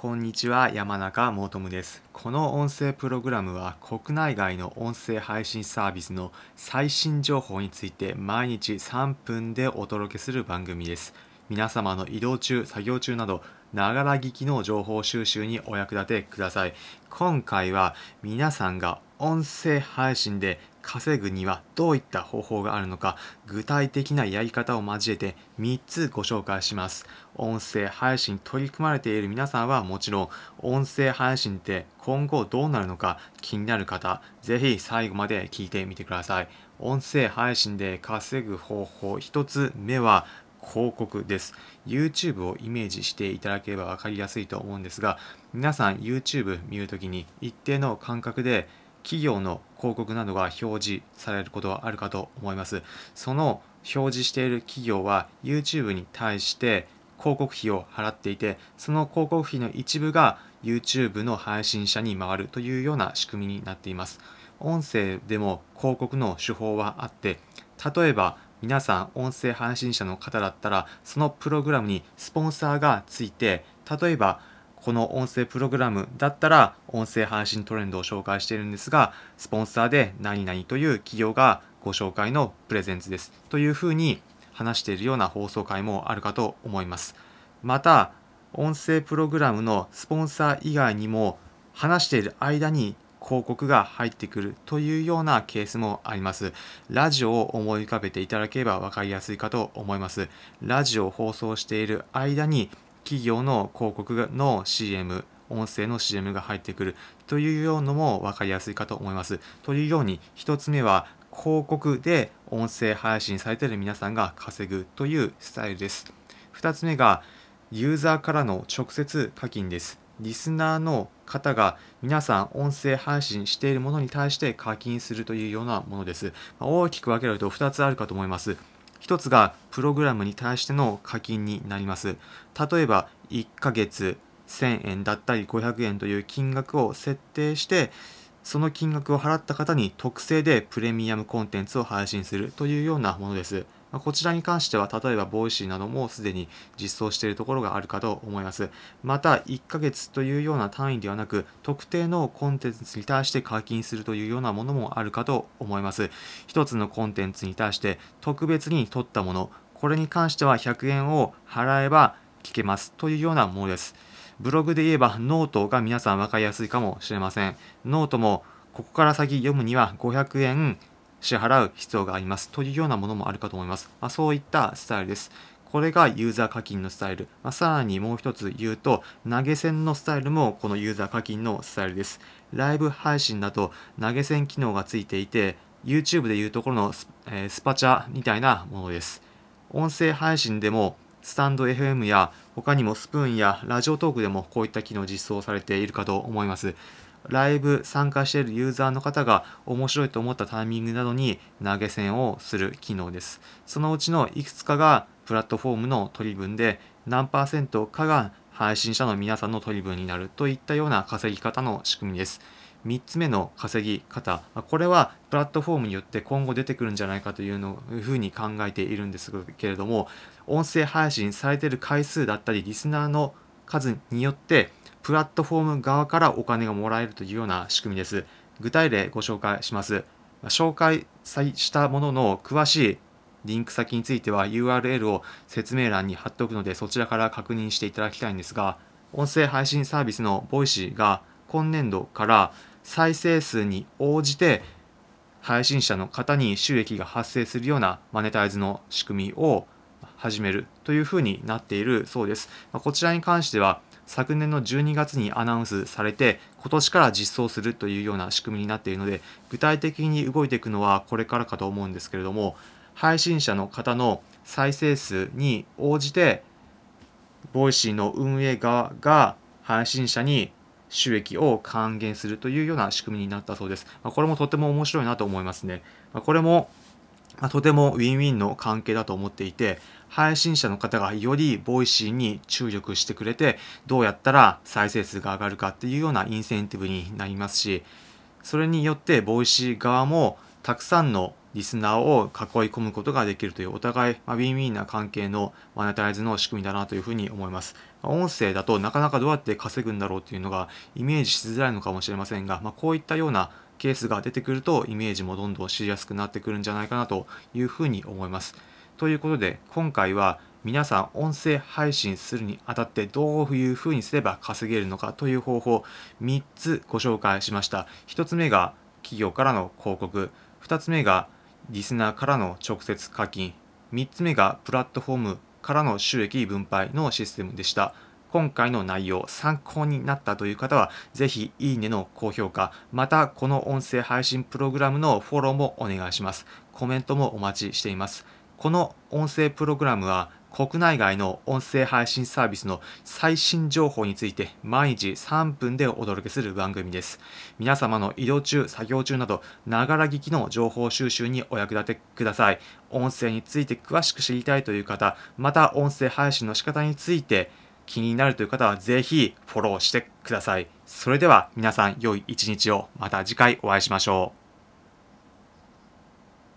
こんにちは山中もとです。この音声プログラムは国内外の音声配信サービスの最新情報について毎日3分でお届けする番組です。皆様の移動中作業中などながら聞きの情報収集にお役立てください。今回は皆さんが音声配信で稼ぐにはどういった方法があるのか具体的なやり方を交えて3つご紹介します。音声配信取り組まれている皆さんはもちろん音声配信って今後どうなるのか気になる方ぜひ最後まで聞いてみてください。音声配信で稼ぐ方法1つ目は広告です。YouTube をイメージしていただければ分かりやすいと思うんですが皆さん YouTube 見るときに一定の感覚で企業の広告などが表示されることはあるかと思います。その表示している企業は YouTube に対して広告費を払っていてその広告費の一部が YouTube の配信者に回るというような仕組みになっています。音声でも広告の手法はあって例えば皆さん音声配信者の方だったらそのプログラムにスポンサーがついて例えばこの音声プログラムだったら音声配信トレンドを紹介しているんですがスポンサーで何々という企業がご紹介のプレゼンツですというふうに話しているような放送回もあるかと思いますまた音声プログラムのスポンサー以外にも話している間に広告が入ってくるというようなケースもあります。ラジオを思い浮かべていただければ分かりやすいかと思います。ラジオを放送している間に企業の広告の CM、音声の CM が入ってくるというようのも分かりやすいかと思います。というように1つ目は広告で音声配信されている皆さんが稼ぐというスタイルです。2つ目がユーザーからの直接課金です。リスナーの方が皆さん音声配信しているものに対して課金するというようなものです。大きく分けると2つあるかと思います。一つがプログラムに対しての課金になります。例えば1ヶ月1000円だったり500円という金額を設定してその金額を払った方に特製でプレミアムコンテンツを配信するというようなものです。こちらに関しては例えば Voicy などもすでに実装しているところがあるかと思います。また1ヶ月というような単位ではなく特定のコンテンツに対して課金するというようなものもあるかと思います。一つのコンテンツに対して特別に録ったものこれに関しては100円を払えば聞けますというようなものです。ブログで言えばノートが皆さん分かりやすいかもしれません。ノートもここから先読むには500円支払う必要がありますというようなものもあるかと思います。まあ、そういったスタイルです。これがユーザー課金のスタイル。まあ、さらにもう一つ言うと、投げ銭のスタイルもこのユーザー課金のスタイルです。ライブ配信だと投げ銭機能がついていて、YouTube でいうところのス,、えー、スパチャみたいなものです。音声配信でもスタンド FM や他にもスプーンやラジオトークでもこういった機能実装されているかと思います。ライブ参加しているユーザーの方が面白いと思ったタイミングなどに投げ銭をする機能です。そのうちのいくつかがプラットフォームの取り分で何パーセントかが配信者の皆さんの取り分になるといったような稼ぎ方の仕組みです。3つ目の稼ぎ方、これはプラットフォームによって今後出てくるんじゃないかというのふうに考えているんですけれども、音声配信されている回数だったり、リスナーの数によってプラットフォーム側からお金がもらえるというような仕組みです。具体例ご紹介します。紹介したものの詳しいリンク先については URL を説明欄に貼っておくのでそちらから確認していただきたいんですが、音声配信サービスの voicy が今年度から再生数に応じて配信者の方に収益が発生するようなマネタイズの仕組みを始めるというふうになっているそうです。こちらに関しては昨年の12月にアナウンスされて今年から実装するというような仕組みになっているので具体的に動いていくのはこれからかと思うんですけれども配信者の方の再生数に応じて Voicy の運営側が配信者に収益を還元するというような仕組みになったそうです。これもとても面白いなと思いますね。これもまとてもウィンウィンの関係だと思っていて、配信者の方がより Voicy に注力してくれて、どうやったら再生数が上がるかっていうようなインセンティブになりますし、それによって Voicy 側もたくさんのリスナーを囲い込むことができるというお互い、まあ、ウィンウィンな関係のマネタイズの仕組みだなというふうに思います。音声だとなかなかどうやって稼ぐんだろうというのがイメージしづらいのかもしれませんが、まあ、こういったようなケースが出てくるとイメージもどんどんしやすくなってくるんじゃないかなというふうに思います。ということで今回は皆さん音声配信するにあたってどういうふうにすれば稼げるのかという方法3つご紹介しました。1つ目が企業からの広告。2つ目がリスナーからの直接課金。3つ目がプラットフォームからの収益分配のシステムでした。今回の内容参考になったという方はぜひいいねの高評価またこの音声配信プログラムのフォローもお願いしますコメントもお待ちしていますこの音声プログラムは国内外の音声配信サービスの最新情報について毎日3分でお届けする番組です。皆様の移動中、作業中など、ながら聞きの情報収集にお役立てください。音声について詳しく知りたいという方、また音声配信の仕方について気になるという方はぜひフォローしてください。それでは皆さん良い一日をまた次回お会いしましょう。